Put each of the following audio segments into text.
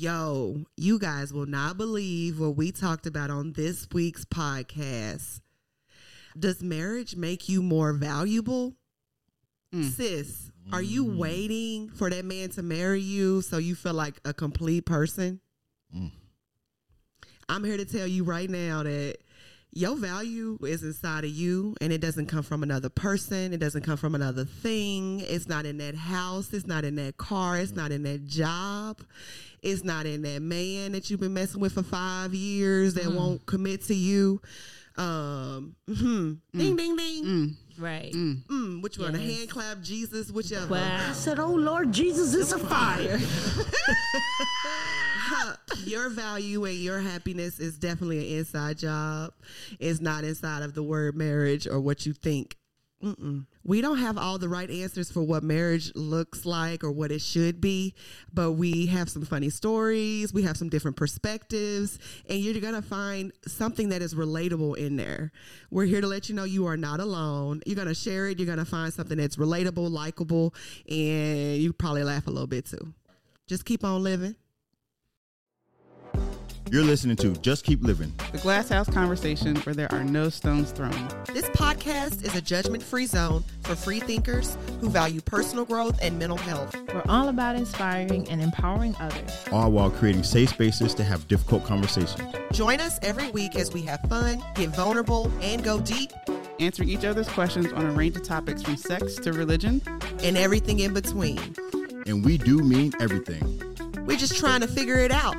Yo, you guys will not believe what we talked about on this week's podcast. Does marriage make you more valuable? Mm. Sis, are you mm. waiting for that man to marry you so you feel like a complete person? Mm. I'm here to tell you right now that your value is inside of you and it doesn't come from another person. It doesn't come from another thing. It's not in that house. It's not in that car. It's not in that job. It's not in that man that you've been messing with for five years that won't commit to you. Um, mhm. ding, ding, ding. Right. Mm, which one? A hand clap, Jesus, whichever. Wow. said, "Oh Lord Jesus, it's a fire." your value and your happiness is definitely an inside job. It's not inside of the word marriage or what you think. Mm-mm. We don't have all the right answers for what marriage looks like or what it should be, but we have some funny stories. We have some different perspectives, and you're going to find something that is relatable in there. We're here to let you know you are not alone. You're going to share it. You're going to find something that's relatable, likable, and you probably laugh a little bit too. Just keep on living. You're listening to Just Keep Living. The Glass House Conversation where there are no stones thrown. This podcast is a judgment free zone for free thinkers who value personal growth and mental health. We're all about inspiring and empowering others. all while creating safe spaces to have difficult conversations. Join us every week as we have fun, get vulnerable, and go deep, Answering each other's questions on a range of topics from sex to religion. and everything in between. And we do mean everything. We're just trying to figure it out.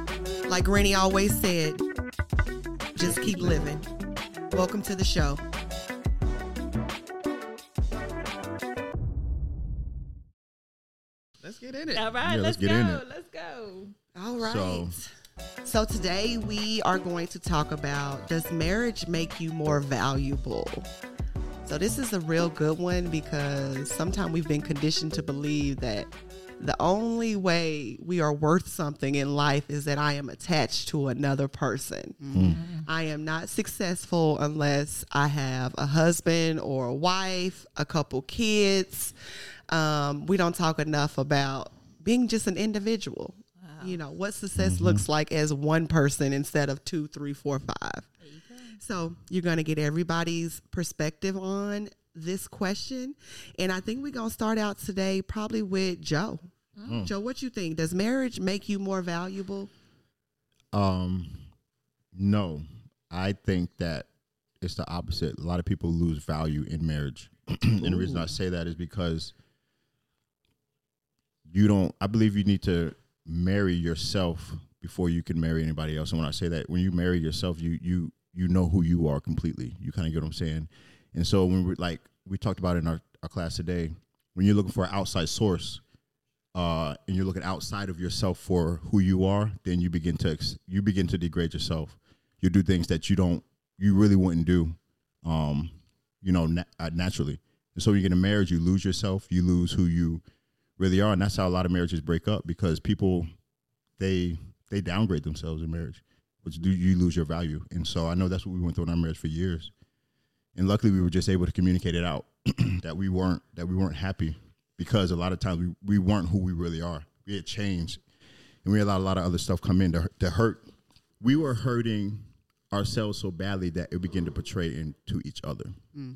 Like Rennie always said, just keep living. Welcome to the show. Let's get in it. All right, Yeah, let's, let's get go. in it. Let's go. All right. So- So, today we are going to talk about does marriage make you more valuable? So this is a real good one because sometimes we've been conditioned to believe that the only way we are worth something in life is that I am attached to another person. I am not successful unless I have a husband or a wife, a couple kids. Um, we don't talk enough about being just an individual. You know, what success looks like as one person instead of two, three, four, five. So you're going to get everybody's perspective on this question. And I think we're going to start out today probably with Joe. Joe, what you think? Does marriage make you more valuable? Um, no, I think that it's the opposite. A lot of people lose value in marriage, and the reason I say that is because you don't. I believe you need to marry yourself before you can marry anybody else. And when I say that, when you marry yourself, you you you know who you are completely. You kind of get what I'm saying. And so when we like we talked about in our, our class today, when you're looking for an outside source, uh, and you're looking outside of yourself for who you are, then you begin to ex- you begin to degrade yourself. You do things that you don't, you really wouldn't do, um, you know, na- uh, naturally. And so when you get in a marriage, you lose yourself, you lose who you really are, and that's how a lot of marriages break up because people they they downgrade themselves in marriage, which do you lose your value. And so I know that's what we went through in our marriage for years, and luckily we were just able to communicate it out that we weren't that we weren't happy because a lot of times we, we weren't who we really are. We had changed, and we had a lot, a lot of other stuff come in to, to hurt. We were hurting ourselves so badly that it began to portray into each other, mm.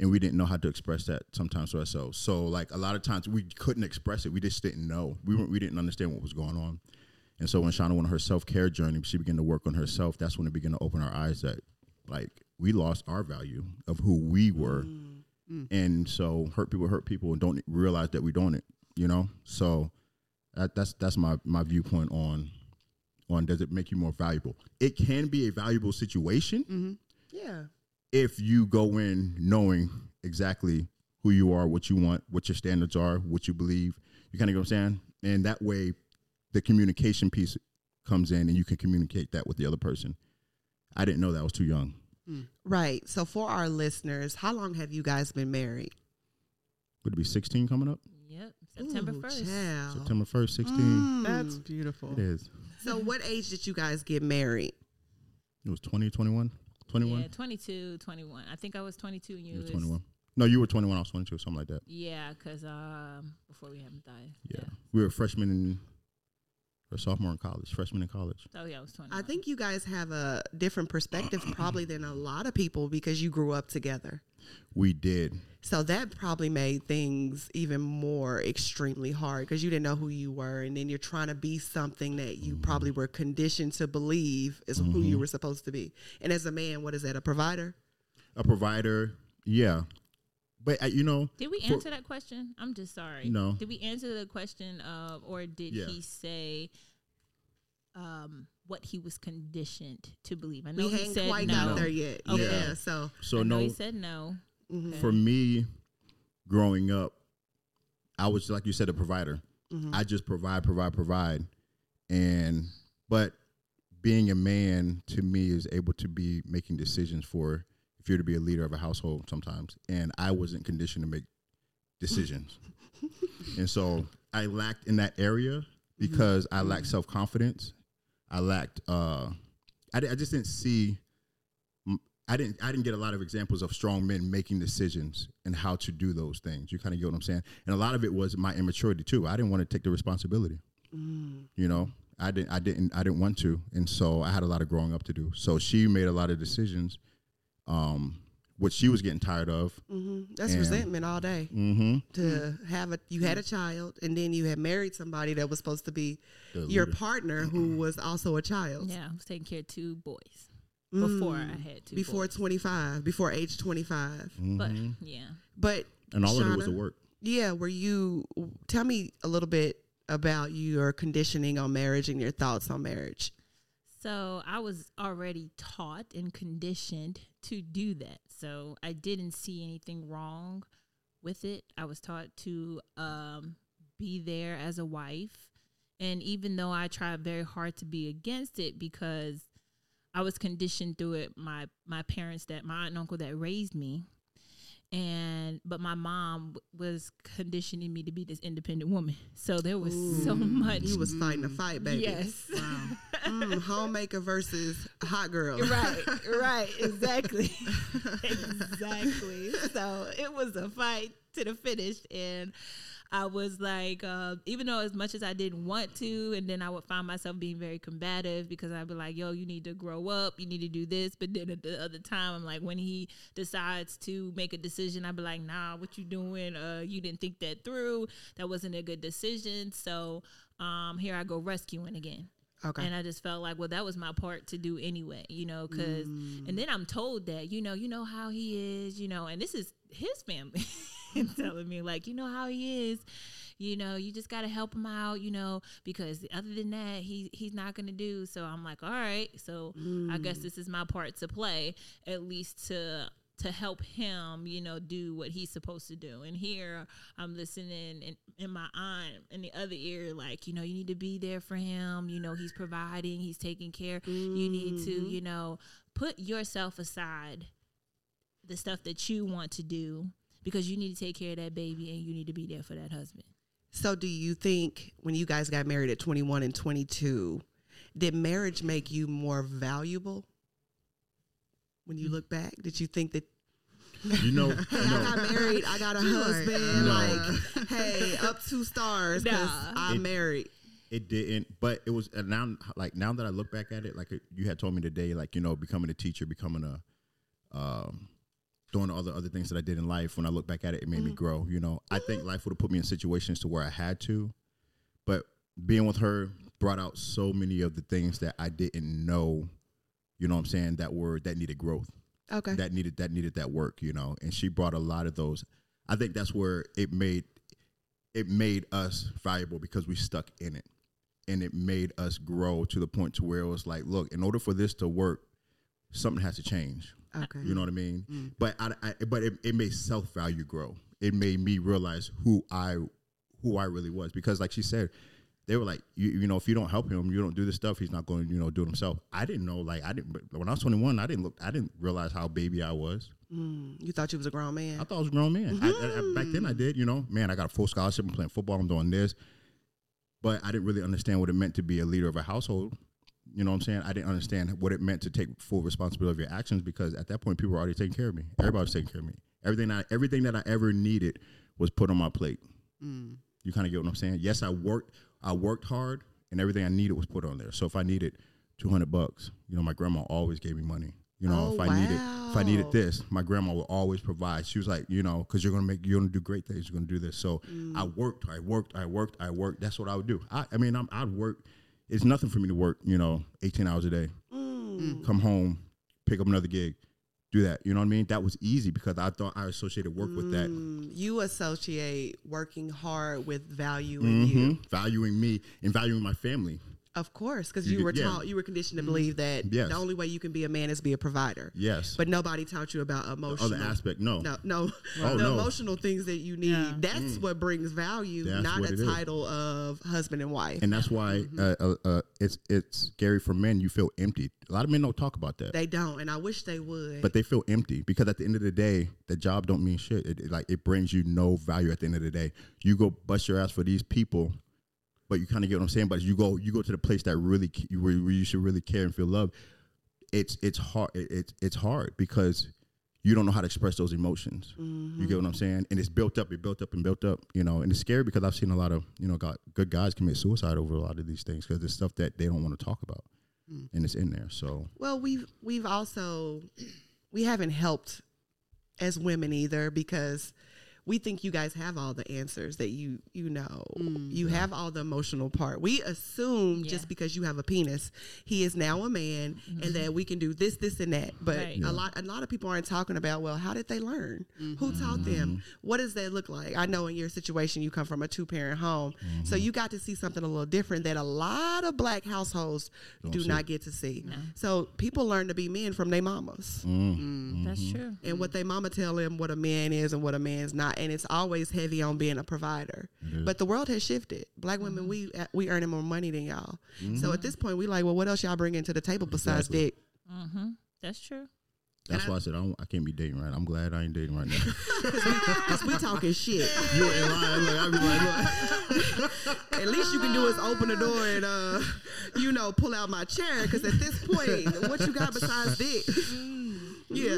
and we didn't know how to express that sometimes to ourselves. So, like a lot of times, we couldn't express it. We just didn't know. We weren't, we didn't understand what was going on. And so, when Shauna went on her self care journey, she began to work on herself. That's when it began to open our eyes that, like, we lost our value of who we were mm. Mm. and so hurt people hurt people and don't realize that we don't it you know? So that, that's that's my my viewpoint on on does it make you more valuable? It can be a valuable situation mm-hmm. Yeah. if you go in knowing exactly who you are what you want what your standards are what you believe. You kind of get what saying? And that way the communication piece comes in and you can communicate that with the other person. I didn't know that i was too young Right. So for our listeners, how long have you guys been married? would it be 16 coming up Yep. September Ooh, 1st. child. september 1st 16 Mm. That's beautiful. it is So what age did you guys get married? It was 20, 21? 21? Yeah, 22, 21. I think I was 22 and you, You were 21. No, you were 21. I was 22, something like that. Yeah, because um, before we haven't died. Yeah. We were freshmen in or sophomore in college, freshman in college. Oh yeah, I was 20. I think you guys have a different perspective probably than a lot of people because you grew up together. We did. So that probably made things even more extremely hard because you didn't know who you were, and then you're trying to be something that you mm-hmm. probably were conditioned to believe is who you mm-hmm. were supposed to be. And as a man, what is that? A provider? A provider, yeah. But uh, you know, Did we for- answer that question? I'm just sorry. No. Did we answer the question of, or did Yeah. he say um, what he was conditioned to believe? I know We he ain't said quite no. got there yet. Okay. Yeah. So so I know no, he said no. mhm. for me, growing up, I was like you said, a provider. Mhm. I just provide, provide, provide, and but being a man to me is able to be making decisions for if you're to be a leader of a household sometimes, and I wasn't conditioned to make decisions, and so I lacked in that area because I lacked self confidence. I lacked. uh I, I just didn't see. I didn't. I didn't get a lot of examples of strong men making decisions and how to do those things. You kind of get what I'm saying. And a lot of it was my immaturity too. I didn't want to take the responsibility. You know, I didn't. I didn't. I didn't want to, and so I had a lot of growing up to do. So she made a lot of decisions, um, which she was getting tired of. hmm that's And- resentment all day. Mm-hmm. To have a, you had a child, and then you had married somebody that was supposed to be The your leader. partner, who was also a child. Yeah, I was taking care of two boys before I Mm. had two. before 25, before age 25. But Mhm. yeah, But and all of it was Shauna? the work. yeah, were you? Tell me a little bit about your conditioning on marriage and your thoughts on marriage. So I was already taught and conditioned to do that. So I didn't see anything wrong with it. I was taught to um, be there as a wife. And even though I tried very hard to be against it because I was conditioned through it, my my parents that my aunt and uncle that raised me, and but my mom was conditioning me to be this independent woman. So there was so much. You was fighting a fight, baby. yes. Mm, homemaker versus hot girl. right, right, exactly, exactly. So it was a fight to the finish, and I was like, uh, even though as much as I didn't want to, and then I would find myself being very combative because I'd be like, "Yo, you need to grow up, you need to do this," but then at the other time, I'm like, when he decides to make a decision, I'd be like, "Nah, what you doing? Uh, you didn't think that through. That wasn't a good decision." So um, here I go rescuing again. Okay. And I just felt like, well, that was my part to do anyway, you know, because, mm. and then I'm told that, you know, you know how he is, you know, and this is his family telling me, like, you know how he is, you know, you just got to help him out, you know, because other than that, he he's not going to do. So I'm like, all right. So I guess mm. this is my part to play, at least to to help him, you know, do what he's supposed to do. And here I'm listening in, in my aunt in the other ear, like, you know, you need to be there for him. You know, he's providing, he's taking care. You need to, mm-hmm. you know, put yourself aside the stuff that you want to do because you need to take care of that baby and you need to be there for that husband. So, do you think when you guys got married at 21 and 22, did marriage make you more valuable? When you look back, did you think that You know, hey, I got married, I got a You husband, No. like, hey, up two stars because Nah. I'm It- married? It didn't, but it was and now. Like now that I look back at it, like you had told me today, like you know, becoming a teacher, becoming a, um, doing all the other things that I did in life. When I look back at it, it made me grow. You know, I think life would have put me in situations to where I had to, but being with her brought out so many of the things that I didn't know. You know what I'm saying? That were that needed growth Okay. that needed that needed that work, you know. And she brought a lot of those. I think that's where it made it made us valuable because we stuck in it, and it made us grow to the point to where it was like, look, in order for this to work, something has to change. okay. You know what I mean? Mm. But I, I but it, it made self value grow. It made me realize who I who I really was because, like she said, they were like, you, you know, if you don't help him, you don't do this stuff, he's not going to, you know, do it himself. I didn't know, like, I didn't, when I was 21, I didn't look, I didn't realize how baby I was. Mm, you thought you was a grown man. I thought I was a grown man. I, I, I- back then I did, you know, man, I got a full scholarship, I'm playing football, I'm doing this. But I didn't really understand what it meant to be a leader of a household. You know what I'm saying? I didn't understand what it meant to take full responsibility of your actions because at that point people were already taking care of me. Everybody was taking care of me. Everything I everything that I ever needed was put on my plate. Mm. You kind of get what I'm saying? Yes, I worked I worked hard and everything I needed was put on there. So if I needed two hundred bucks, you know, my grandma always gave me money. You know, Oh, if I needed if I needed this, my grandma would always provide. She was like, you know, because you're gonna make you're gonna do great things. You're gonna do this. So I Mm. worked, I worked, I worked, I worked. That's what I would do. I, I mean, I'm, I'd work. It's nothing for me to work. You know, 18 hours a day. Mm. Come home, pick up another gig, do that. You know what I mean? That was easy because I thought I associated work with that. Mm, you associate working hard with valuing you. Mhm. Valuing me and valuing my family. Of course, because You you, were yeah. taught, you were conditioned to believe that Yes. the only way you can be a man is be a provider. Yes. But nobody taught you about emotional. other aspect, no. No, no, Oh, the no. emotional things that you need. Yeah. That's what brings value, That's not a it is. title of husband and wife. and that's why uh, uh, uh, it's it's scary for men. You feel empty. A lot of men don't talk about that. they don't, and I wish they would. but they feel empty because at the end of the day, the job don't mean shit. It, it, like it brings you no value at the end of the day. You go bust your ass for these people, but you kind of get what I'm saying. But you go you go to the place that really where, you should really care and feel love. It's it's hard. It's it's hard because you don't know how to express those emotions. You get what I'm mm-hmm. saying? And it's built up, it built up and built up, you know. And it's scary because I've seen a lot of you know got, good guys commit suicide over a lot of these things because it's stuff that they don't want to talk about, mm. and it's in there. So Well, we've we've also we haven't helped as women either because we think you guys have all the answers that you you know mm. you have all the emotional part. We assume Yeah. just because you have a penis, he is now a man, and mm-hmm. that we can do this, this, and that. But Right. a lot a lot of people aren't talking about well, how did they learn? Who mm-hmm. taught them? Mm-hmm. What does that look like? I know in your situation you come from a two parent home, so you got to see something a little different that a lot of black households do see. not get to see. So people learn to be men from their mamas mm. Mm. That's true. and what they mama tell them what a man is and what a man's not, and it's always heavy on being a provider. But the world has shifted. Black women, we we earning more money than y'all. So at this point, we like, well, what else y'all bringing to the table besides Exactly. dick? Mm-hmm. That's true. that's why I said I, don't, I can't be dating right. I'm glad I ain't dating right now. Because we talking shit. you ain't lying. Like, I be like, look. At least you can do is open the door and uh, you know, pull out my chair. Because at this point, what you got besides dick? Yeah,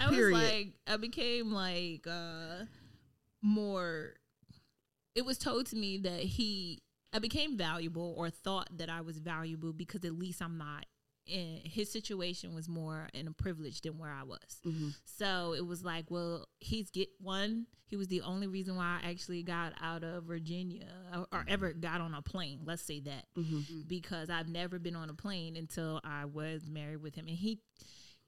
I was period. like, I became like uh more. It was told to me that he, I became valuable or thought that I was valuable because at least I'm not. And his situation was more in a privilege than where I was. Mm-hmm. So it was like, well, he's get one. He was the only reason why I actually got out of Virginia or, or ever got on a plane. Let's say that Mm-hmm. because I've never been on a plane until I was married with him, and he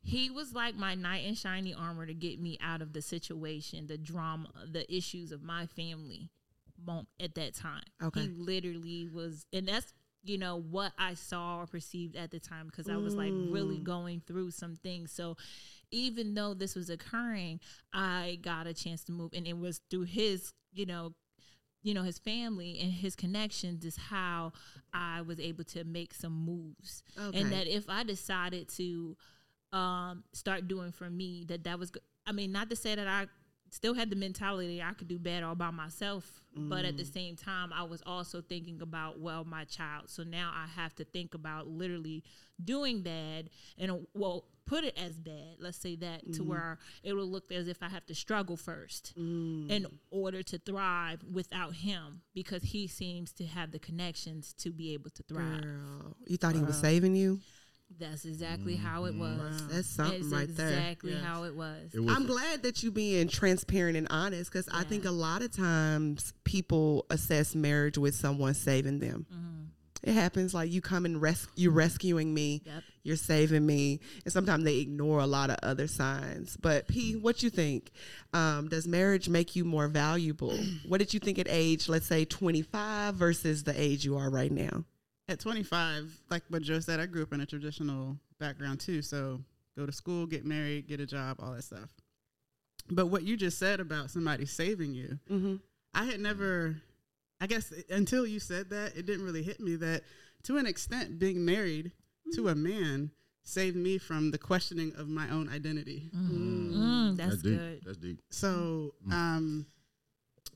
he was like my knight in shiny armor to get me out of the situation, the drama, the issues of my family at that time. Okay. He literally was, and that's, you know, what I saw or perceived at the time because I was like really going through some things. So even though this was occurring, I got a chance to move, and it was through his, you know, you know his family and his connections is how I was able to make some moves, Okay. and that if I decided to um, start doing for me, that that was. go- I mean, not to say that I still had the mentality I could do bad all by myself, but at the mm. same time, I was also thinking about well my child. So now I have to think about literally doing bad and well put it as bad. Let's say that to mm. where it will look as if I have to struggle first mm. in order to thrive without him because he seems to have the connections to be able to thrive. Girl, you thought he was saving you? That's exactly how it mm-hmm. was. That's something That's right there. exactly how it was. It was, I'm glad that you being transparent and honest because I think a lot of times people assess marriage with someone saving them. Mm-hmm. It happens like you come and res- you mm-hmm. rescuing me, Yep. you're saving me, and sometimes they ignore a lot of other signs. But P, what you think? Um, does marriage make you more valuable? what did you think at age, let's say, 25 versus the age you are right now? At 25, like what Joe said, I grew up in a traditional background too. So go to school, get married, get a job, all that stuff. But what you just said about somebody saving you, Mm-hmm. I had never, I guess until you said that, it didn't really hit me that to an extent, being married to a man saved me from the questioning of my own identity. Mm, that's, deep. good. That's deep. So, um,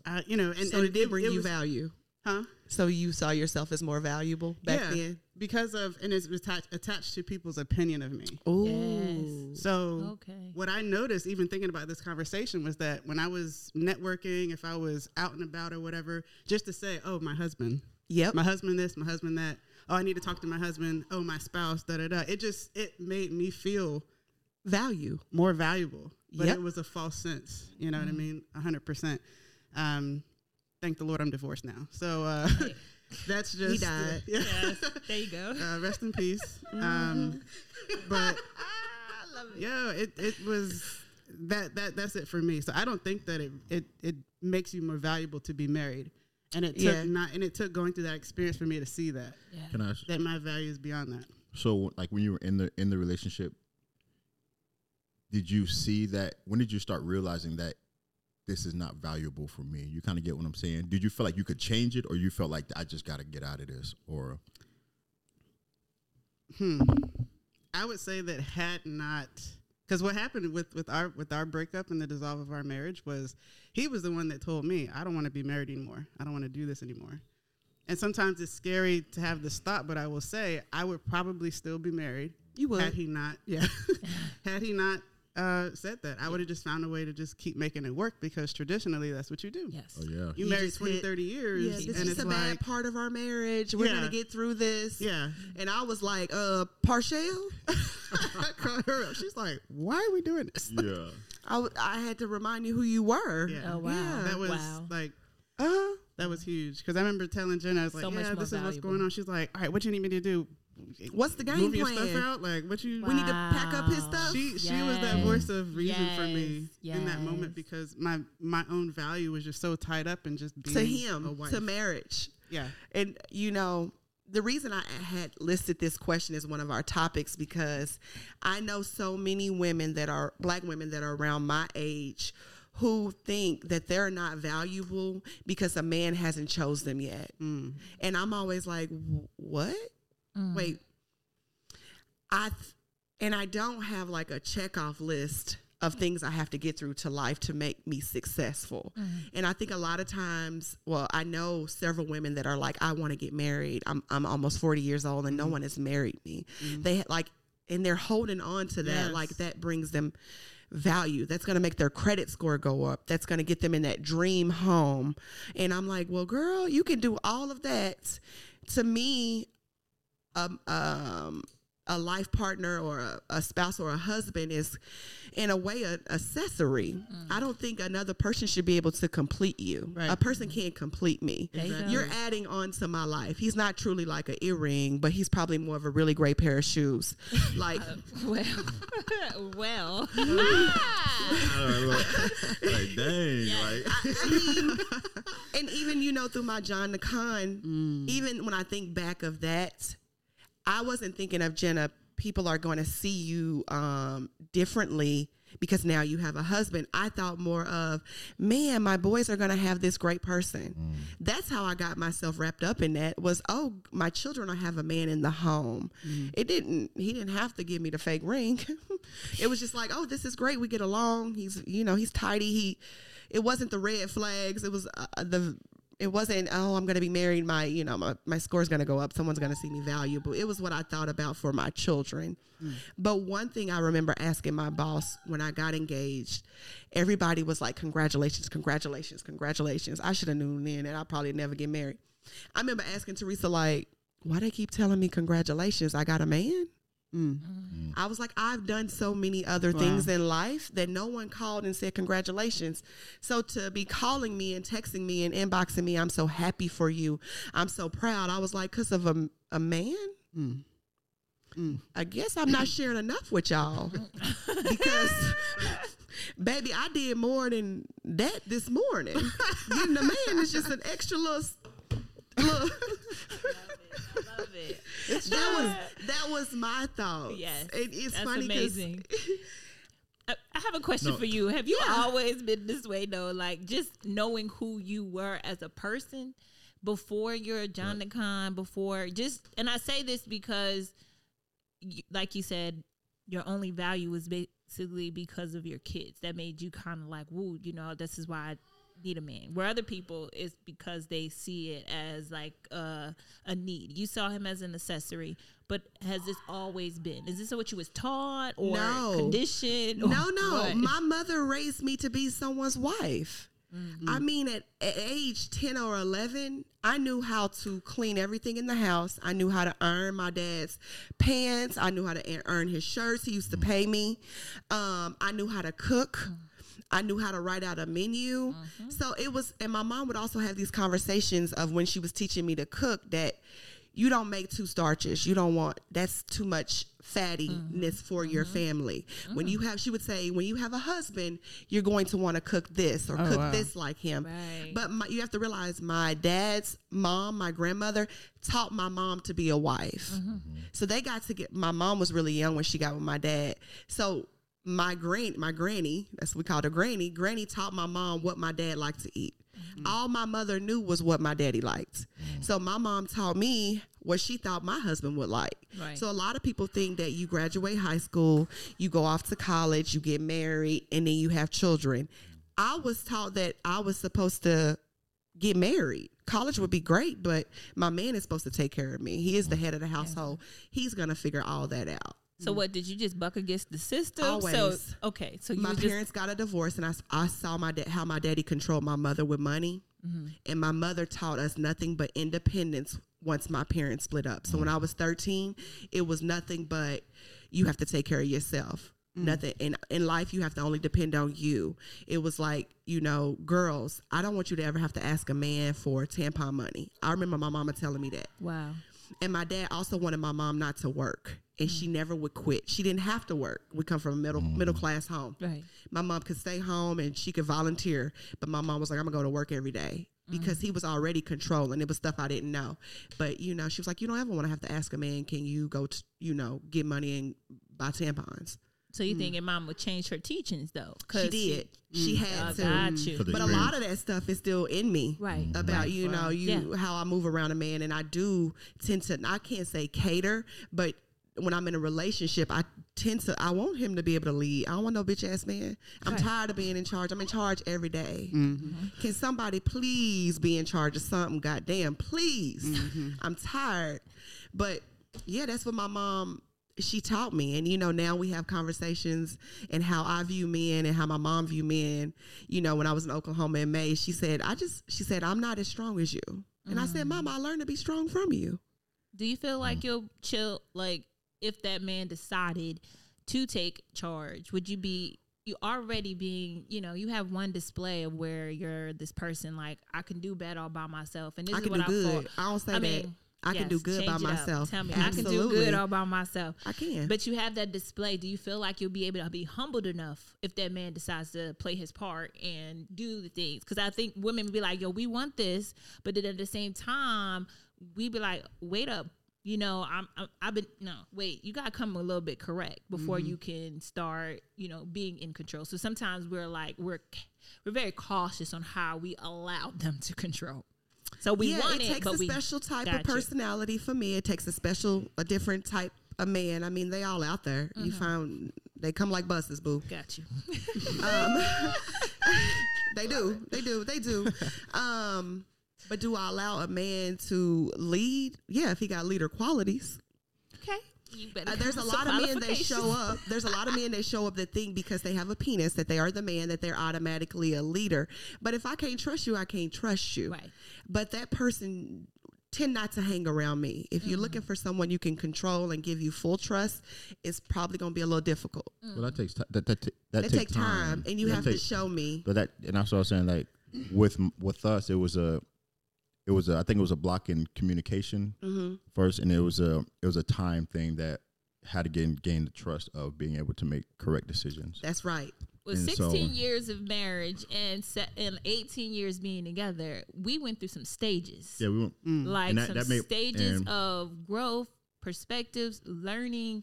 uh, you know, and, So and it did bring you was- value. huh? So you saw yourself as more valuable back yeah, then? because of, and it's attached, attached to people's opinion of me. Ooh. So Okay. what I noticed, even thinking about this conversation, was that when I was networking, if I was out and about or whatever, just to say, "Oh, my husband," Yep. My husband this, my husband that. Oh, I need to talk to my husband. Oh, my spouse. Da da da. It just it made me feel Value. more valuable, but Yep. it was a false sense. You know what I mean? A hundred percent. Um, thank the Lord, I'm divorced now. So uh, that's just He died. yeah. Yes, there you go. Uh, rest in peace. Um, but yeah, it, it was that that that's it for me. So I don't think that it it it makes you more valuable to be married, and it took Yeah. not and it took going through that experience for me to see that Yeah. Can I ask? that my value is beyond that. So, like when you were in the in the relationship, did you see that? When did you start realizing that this is not valuable for me? You kind of get what I'm saying. Did you feel like you could change it, or you felt like I just got to get out of this, or Hmm. I would say that had not because what happened with with our with our breakup and the dissolve of our marriage was he was the one that told me I don't want to be married anymore. I don't want to do this anymore. And sometimes it's scary to have this thought, but I will say I would probably still be married. You would. had he not, yeah, had he not uh, said that, I would have just found a way to just keep making it work because traditionally that's what you do. Yes. oh yeah, You You married just 20, hit- 30 years, Yeah, this is it's a like, bad part of our marriage. We're Yeah. gonna get through this. yeah. And I was like, uh, Parshell? I called her up. She's like, "Why are we doing this?" yeah. I, w- I had to remind you who you were. Yeah. Oh wow. Yeah. That was wow. like Uh, that was huge because I remember telling Jenna, I was like, So "Yeah, more this is what's going on." She's like, "All right, what do you need me to do? What's the game Move your plan? stuff out? Like, what you?" We need to pack up his stuff. She she was that voice of reason for me Yes. in that moment because my my own value was just so tied up in just being to a him, wife. to marriage. yeah, And you know, the reason I had listed this question as one of our topics because I know so many women that are black women that are around my age who think that they're not valuable because a man hasn't chose them yet. Mm. And I'm always like, "Wh- "What? Wait. I th- and I don't have like a check off list of things I have to get through to life to make me successful. Mm. And I think a lot of times, well, I know several women that are like, I want to get married. I'm I'm almost 40 years old and no mm. one has married me. They like and they're holding on to that Yes. like that brings them value. That's going to make their credit score go up. That's going to get them in that dream home. And I'm like, "Well, girl, you can do all of that." To me, um, um, a life partner or a, a spouse or a husband is, in a way, an accessory. I don't think another person should be able to complete you. Right. A person can't complete me. There you go. You're adding on to my life. He's not truly like an earring, but he's probably more of a really great pair of shoes. Like, Well, well. like dang, like I mean, and even you know through my John the Con, even when I think back of that, I wasn't thinking of Jenna. People are going to see you um, differently because now you have a husband. I thought more of, man, my boys are going to have this great person. That's how I got myself wrapped up in that. Was oh, my children will have a man in the home. It didn't. He didn't have to give me the fake ring. it was just like, oh, this is great. We get along. He's you know he's tidy. He. It wasn't the red flags. It was uh, the it wasn't oh i'm going to be married. My you know my, my score's going to go up. Someone's going to see me valuable. It was what i thought about for my children. Hmm. But one thing i remember asking my boss when i got engaged everybody was like congratulations congratulations congratulations. I should have known then that i'd probably never get married. I remember asking teresa like why they keep telling me congratulations? I got a man Mm. Mm. I was like, I've done so many other things in life that no one called and said congratulations. So to be calling me and texting me and inboxing me, I'm so happy for you. I'm so proud. I was like, because of a, a man? Mm. I guess I'm not sharing enough with y'all because, baby, I did more than that this morning. Getting a man is just an extra little. little love it. that was that was my thought. Yes, it, it's that's funny amazing. I have a question No. for you. Have you always been this way though? Like just knowing who you were as a person before your John Con, before just, and I say this because, like you said, your only value was basically because of your kids. That made you kind of like, woo, you know, this is why I need a man. Where other people is because they see it as like uh, a need. You saw him as an accessory, but has this always been? Is this what you was taught or No. conditioned? or No, no. what? My mother raised me to be someone's wife. I mean, at, at age 10 or 11, I knew how to clean everything in the house. I knew how to earn my dad's pants. I knew how to earn his shirts. He used to pay me. Um, I knew how to cook. I knew how to write out a menu. Mm-hmm. So it was, and my mom would also have these conversations of when she was teaching me to cook that you don't make two starches. You don't want that's too much fattiness mm-hmm. for your mm-hmm. family. When mm. you have, she would say, when you have a husband, you're going to want to cook this or oh, cook wow. this like him. Right. But my, you have to realize my dad's mom, my grandmother, taught my mom to be a wife. So they got to get. My mom was really young when she got with my dad. So my gran, my granny, that's what we called her granny. Granny taught my mom what my dad liked to eat. Mm-hmm. All my mother knew was what my daddy liked. Mm. So my mom taught me what she thought my husband would like. Right. So a lot of people think that you graduate high school, you go off to college, you get married, and then you have children. I was taught that I was supposed to get married. College would be great, but my man is supposed to take care of me. He is the mm. head of the household. He's gonna figure all that out. So mm. what did you just buck against the system? So okay, so you my just parents got a divorce, and I, I saw my dad how my daddy controlled my mother with money, Mm-hmm. and my mother taught us nothing but independence once my parents split up. So when mm. I was thirteen, it was nothing but you have to take care of yourself. Mm. Nothing in in life you have to only depend on you. It was like you know, girls. I don't want you to ever have to ask a man for tampon money. I remember my mama telling me that. wow. And my dad also wanted my mom not to work, and she mm. never would quit. She didn't have to work. We come from a middle mm. middle class home. Right. My mom could stay home and she could volunteer, but my mom was like, "I'm gonna go to work every day." Mm. Because he was already controlling. It was stuff I didn't know. But, you know, she was like, You don't ever want to have to ask a man, can you go to, you know, get money and buy tampons? So you think your mom would change her teachings though? Mm. She did. She I had to. got you. But a lot of that stuff is still in me. Right. About, Right. you know, you Yeah. how I move around a man and I do tend to I can't say cater, but when I'm in a relationship, I tend to I want him to be able to lead. I don't want no bitch ass man. I'm Right. tired of being in charge. I'm in charge every day. Mm-hmm. Can somebody please be in charge of something? Goddamn, please. Mm-hmm. I'm tired. But yeah, that's what my mom she taught me. And you know now we have conversations and how i view men and how my mom view men. You know when i was in oklahoma in may she said i just she said i'm not as strong as you. And i said mm. mama i learned to be strong from you. Do you feel like mm. you'll chill like if that man decided to take charge, would you be you already being, you know, you have one display of where you're this person like I can do better all by myself and this i is can what do I good. fought. i don't say I that. mean, i can do good by change it up. myself Tell me, I can do good all by myself. i can But you have that display. Do you feel like you'll be able to be humbled enough if that man decides to play his part and do the things? Because I think women be like, "Yo, we want this," but then at the same time, we be like, "Wait up." You know, I'm, I'm I've been no wait. You gotta come a little bit correct before Mm-hmm. you can start. You know, being in control. So sometimes we're like we're we're very cautious on how we allow them to control. So we yeah, want it it, takes but a we special type of personality for me. It takes a special, a different type of man. I mean, they all out there. You Mm-hmm. find they come like buses, boo. got you. Um, they do, they do, they do. Um, but do I allow a man to lead? Yeah, if he got leader qualities. Okay. You Uh, there's a lot of men that show up. There's a lot of men that show up that think because they have a penis that they are the man that they're automatically a leader. But if I can't trust you, I can't trust you. Right. But that person tend not to hang around me. If you're Mm-hmm. looking for someone you can control and give you full trust, it's probably going to be a little difficult. Well, that takes ti- that that, that, That, takes take time, and you That have to show me. But that and that's what I was saying. Like with with us, it was a, it was a. I think it was a block in communication hmm first, and it was a it was a time thing that had to gain gain the trust of being able to make correct decisions. That's right. with And 16 so- years of marriage and se- and 18 years being together, we went through some stages. Yeah, we went. Like that- some that made- stages of growth, perspectives, learning,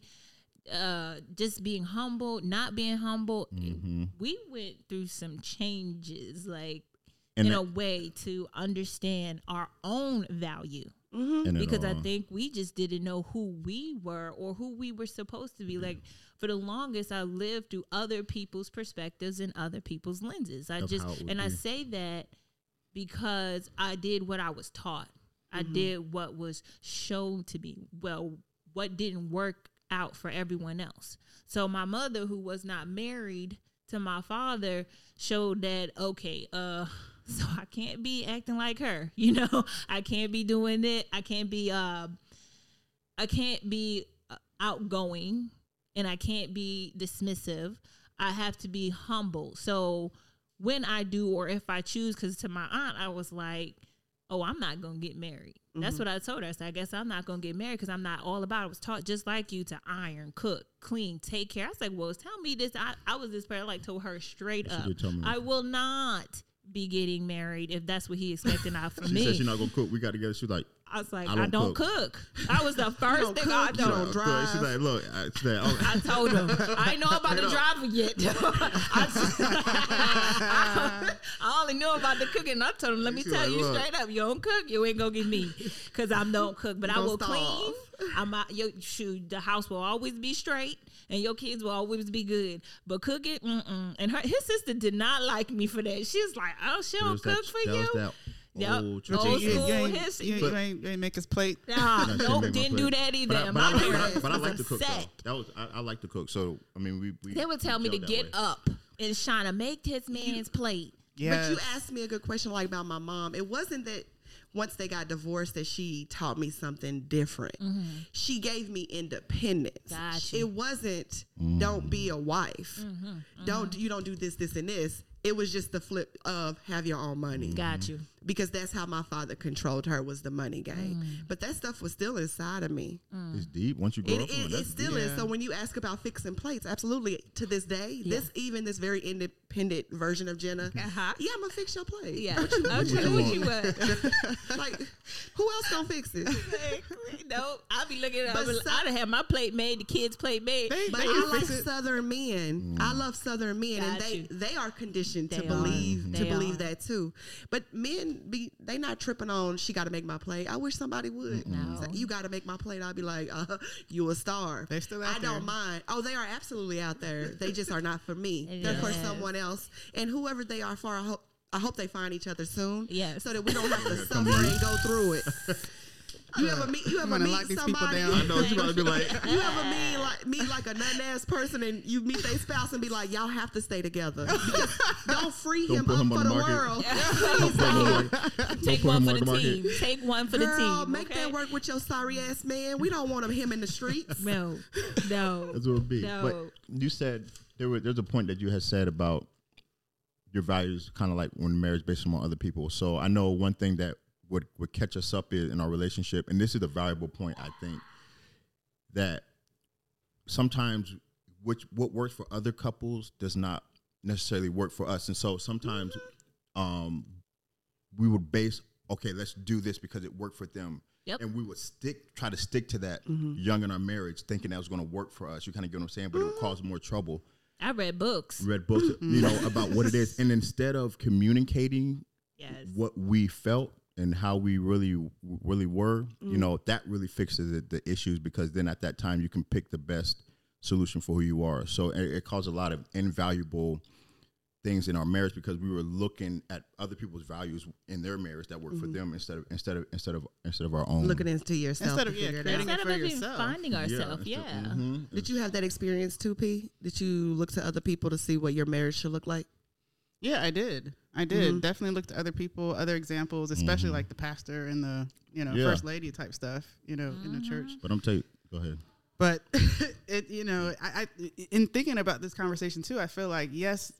uh, just being humble, not being humble. Mm-hmm. We went through some changes, like And in a way to understand our own value. Mm-hmm. Because I think we just didn't know who we were or who we were supposed to be. Like for the longest, I lived through other people's perspectives and other people's lenses. I Of just how it would and I say that because I did what I was taught. I did what was shown to me. Well, what didn't work out for everyone else. So my mother, who was not married to my father showed that okay, uh so I can't be acting like her. You know, I can't be doing it. I can't be uh I can't be uh, outgoing and I can't be dismissive. I have to be humble. So when I do or if I choose cuz to my aunt I was like, "Oh, I'm not going to get married." That's what I told her. I said, "I guess I'm not going to get married cuz I'm not all about it. I was taught just like you to iron, cook, clean, take care." I was like, "Well, tell me this. I, I was this parent like told her straight She up. did tell me. I will not be getting married if that's what he expecting out from She me." said she's not gonna cook. We got together. She's like, I was like, I I don't don't, cook. cook. That was the first thing I cook, you don't. don't drive. She's like, look, I, she's like, oh, I told him I ain't know about the driving yet. I, I only knew about the cooking. I told him, let me She's tell like, you straight up, you don't cook, you ain't gonna get me, cause I don't cook, but I will starve. clean. I'm out, your shoot. The house will always be straight, and your kids will always be good. But cook it, mm-mm. and her his sister did not like me for that. She's like, oh, she don't cook that, for that you. was that Yep. old But But Old you, you, school ain't, history. you, you ain't, you ain't make his plate. Nah, No, nope, didn't do that either. But I, but, My I, but, I, parents but I like to cook though. That was I, I like to cook. So I mean, we, we They would tell me to get way. up and Shauna make this man's plate. Yes. But you asked me a good question, like about my mom. It wasn't that once they got divorced that she taught me something different. Mm-hmm. She gave me independence. Got you. It wasn't don't be a wife. Mm-hmm. Mm-hmm. Don't you don't do this, this, and this. It was just the flip of have your own money. Got you. Because that's how my father controlled her was the money game. Mm. But that stuff was still inside of me. Mm. It's deep. Once you grow It, up, it, it, it still deep. is. So when you ask about fixing plates, absolutely. To this day, this even this very independent version of Jenna, mm-hmm. Uh-huh. yeah, I'm gonna fix your plate. Yeah. What you, what Okay, you what want? you want? like, who else gonna fix it? no, I'll be looking at But it. so- I'd have my plate made, the kids' plate made. They- But they I can like. Southern men. Mm. I love Southern men, and they you. they are conditioned to They are. believe to They believe are. that too. But men be they not tripping on. She got to make my plate. I wish somebody would. No. You got to make my plate. I'd be like, uh, you a star. They still out I don't there. mind. Oh, they are absolutely out there. They just are not for me. They're for someone else, and whoever they are for. I hope. I hope they find each other soon. Yes. So that we don't have to suffer and go through it. You ever meet you I'm ever gonna meet people somebody? down. I know she's about to be like, You ever meet like meet like a nothing ass person and you meet their spouse and be like, y'all have to stay together. Because don't free Don't him up him for on the the market. world. Take put one for the the market. team. Take one for the team. make okay? that work with your sorry ass man. We don't want him, him in the streets. No, no. That's what it be. No. But you said there were there's a point that you had said about your values, kind of like when marriage based on other people. So I know one thing that would would catch us up in our relationship, and this is a valuable point I think that sometimes which what works for other couples does not necessarily work for us, and so sometimes um, we would base okay, let's do this because it worked for them. Yep. And we would stick, try to stick to that young in our marriage, thinking that was going to work for us. You kind of get what I'm saying, but it would cause more trouble. I read books. Read books, you know, about what it is, and instead of communicating Yes. what we felt and how we really, really were, you know, that really fixes it, the issues because then at that time you can pick the best solution for who you are. So it, it caused a lot of invaluable things in our marriage because we were looking at other people's values in their marriage that worked for them instead of instead of instead of instead of our own. Looking into yourself Instead of, yeah, creating out. Instead for of even yourself. finding ourselves, yeah. instead- mhm. Did you have that experience too, P? Did you look to other people to see what your marriage should look like? Yeah, I did. I did. Mhm. Definitely look to other people, other examples, especially mm-hmm. like the pastor and the you know Yeah. first lady type stuff. You know, in the church. Mm-hmm. But I'm tell you, go ahead. But it, you know, I, I in thinking about this conversation too, I feel like yes,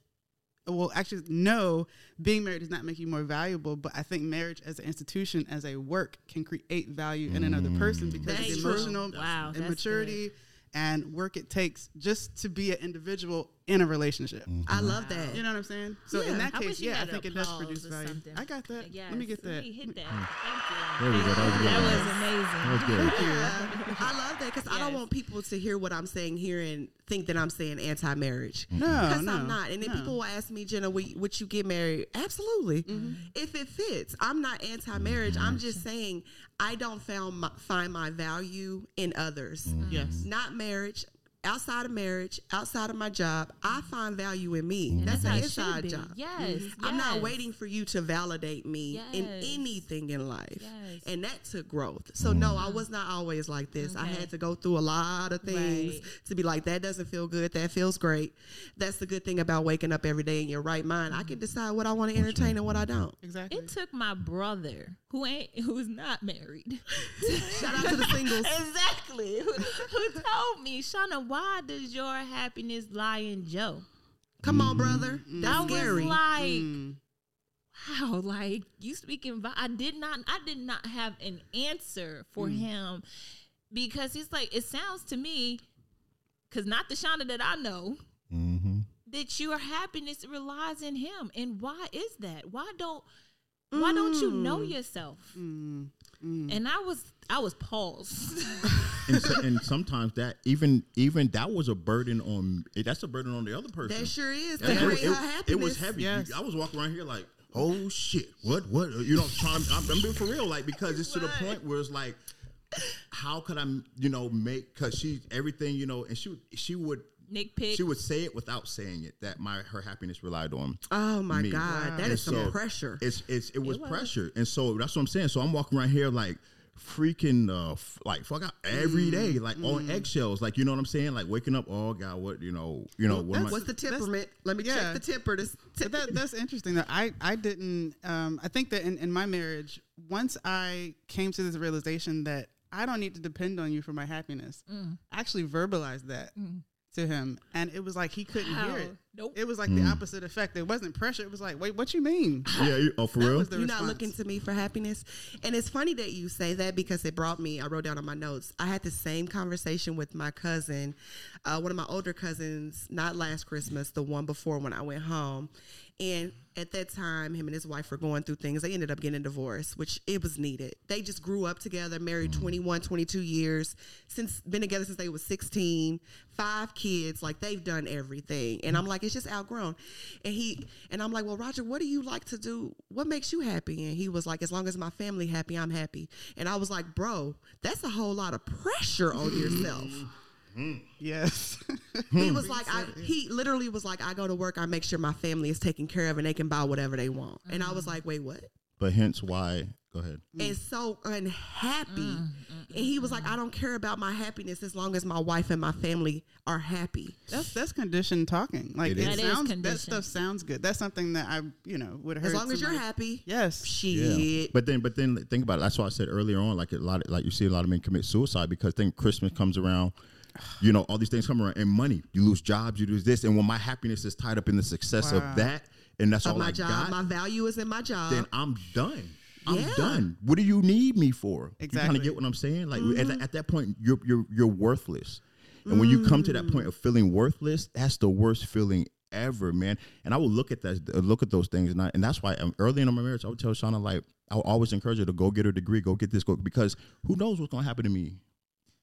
well, actually, no, being married does not make you more valuable. But I think marriage as an institution, as a work, can create value in another person mm. because That's of the emotional Wow, and that's maturity and work it takes just to be an individual in a relationship. Mm-hmm. I love that. You know what I'm saying? So Yeah. in that case, wish you yeah, I think it does produce value. something. I got that. Yes, Let me get that. Hit that. Mm. Thank you. There we go. That was good That was amazing. That was good. Yeah. I love that because I don't want people to hear what I'm saying here and think that I'm saying anti-marriage. No, Because no, I'm not. And then no. people will ask me, Jenna, would, would you get married? Absolutely. Mm-hmm. If it fits. I'm not anti-marriage. I'm mm-hmm. just saying I don't found my, find my value in others. Mm-hmm. Yes. Not marriage. Outside of marriage, outside of my job, I find value in me. And That's how an inside job. Yes, I'm not waiting for you to validate me in anything in life. Yes. And that took growth. So mm-hmm. no, I was not always like this. I had to go through a lot of things Right. to be like, that doesn't feel good. That feels great. That's the good thing about waking up every day in your right mind. I can mm-hmm. decide what I want to entertain and what I don't. Exactly. It took my brother, who ain't who's not married, Shout out to the singles. exactly, who, who told me, Shauna, why does your happiness lie in Joe? Come on, brother. I That's was like, Mm. wow, like you speaking. vi- I did not. I did not have an answer for him because he's like. It sounds to me, because not the Shauna that I know, Mm-hmm. that your happiness relies in him. And why is that? Why don't why don't you know yourself? Mm. Mm. And I was I was paused. and, so, and sometimes that even even that was a burden on that's a burden on the other person. That sure is. Yeah, To it, it- happiness. it was heavy. Yes. I was walking around here like, oh shit, what, what? You know, trying. I'm, I'm being for real, like because it's to the point where it's like, how could I, you know, make? Because she everything, you know, and she she would Nick pick. she would say it without saying it that my her happiness relied on. Oh my me. God, that And is some so pressure. It's it's it was was. pressure, and so that's what I'm saying. So I'm walking around here like freaking uh f- like fuck out every day, like on eggshells, like you know what I'm saying, like waking up. Oh God, what you know, you know what? What's the That's- temperament? Let me yeah. check the temper. This But that, that's interesting. Though I I didn't. Um, I think that in, in my marriage, once I came to this realization that I don't need to depend on you for my happiness, Mm. I actually verbalized that to him, and it was like he couldn't How? hear it. Nope. It was like the opposite effect. It wasn't pressure. It was like, wait, what you mean? yeah, you, oh, for real? You're not looking to me for happiness. And it's funny that you say that because it brought me, I wrote down on my notes, I had the same conversation with my cousin, uh, one of my older cousins, not last Christmas, the one before when I went home. And at that time, him and his wife were going through things. They ended up getting divorced, which it was needed. They just grew up together, married mm-hmm. 21, 22 years, since been together since they was 16, five kids. Like they've done everything. And I'm like, it's just outgrown. And he and I'm like, well, Roger, what do you like to do? What makes you happy? And he was like, as long as my family happy, I'm happy. And I was like, bro, that's a whole lot of pressure on yourself. Yes. he was hmm. like, I, he literally was like, I go to work, I make sure my family is taken care of and they can buy whatever they want. And I was mm-hmm. like, wait, what? But hence why. Go ahead. and mm. so unhappy. Mm, mm, and he was like, I don't care about my happiness as long as my wife and my family are happy. That's that's conditioned talking. Like It it, is. That is sounds that stuff sounds good. That's something that I you know would have As long as you're somebody- happy. Yes. Shit. But then, but then think about it. That's why I said earlier on, like a lot, of, like you see a lot of men commit suicide because then Christmas comes around. You know, all these things come around, and money. You lose jobs, you lose this, and when my happiness is tied up in the success Wow. of that, and that's Of all my I job. got, My value is in my job. then I'm done. I'm Yeah. done. What do you need me for? You kind Exactly. of get what I'm saying? Like Mm-hmm. at, that- at that point, you're you're you're worthless. And when you come to that point of feeling worthless, that's the worst feeling ever, man. And I will look at that, uh, look at those things, and, I, and that's why um, early in my marriage, I would tell Shauna like, I would always encourage her to go get her degree, go get this, go because who knows what's gonna happen to me?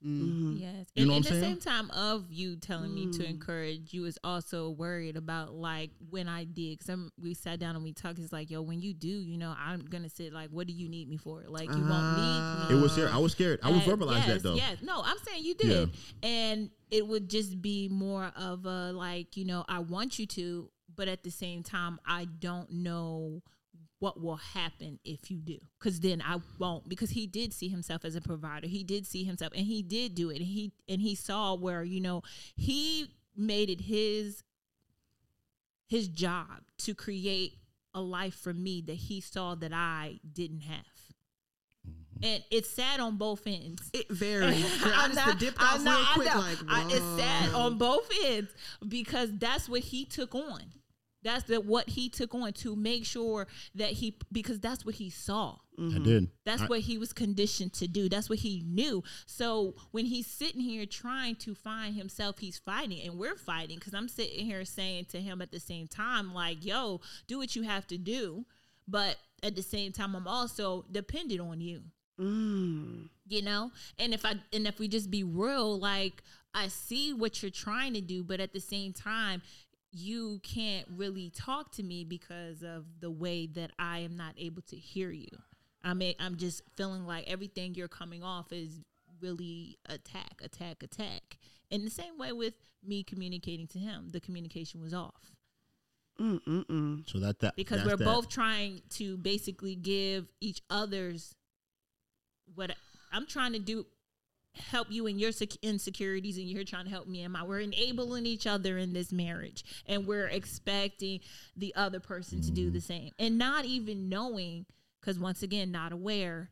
Mm-hmm. Yes. You and at the saying? same time of you telling me Mm. to encourage, you was also worried about like when I did. Cause we sat down and we talked. It's like, yo, when you do, you know, I'm gonna sit like, what do you need me for? Like, you won't need me. It was scary. I was scared. I would And verbalize yes, that though. Yes, no, I'm saying you did, and it would just be more of a like, you know, I want you to, but at the same time, I don't know what will happen if you do, because then I won't. Because he did see himself as a provider, he did see himself, and he did do it, and he and he saw where you know he made it his his job to create a life for me that he saw that I didn't have. Mm-hmm. And it's sad on both ends. It very. I I'm not- dipped I off know, real I know. Like, I- it's sad on both ends because that's what he took on. That's the what he took on to make sure that he because that's what he saw. I did. That's I- what he was conditioned to do. That's what he knew. So when he's sitting here trying to find himself, he's fighting, and we're fighting because I'm sitting here saying to him at the same time, like, "Yo, do what you have to do," but at the same time, I'm also dependent on you Mm. you know and if i and if we just be real like i see what you're trying to do but at the same time you can't really talk to me because of the way that i am not able to hear you i mean i'm just feeling like everything you're coming off is really attack attack attack In the same way with me communicating to him, the communication was off Mm-mm-mm. So that that because we're that. both trying to basically give each other's what I'm trying to do help you in your insecurities and you're trying to help me in my we're enabling each other in this marriage and we're expecting the other person to Mm-hmm. do the same and not even knowing because once again not aware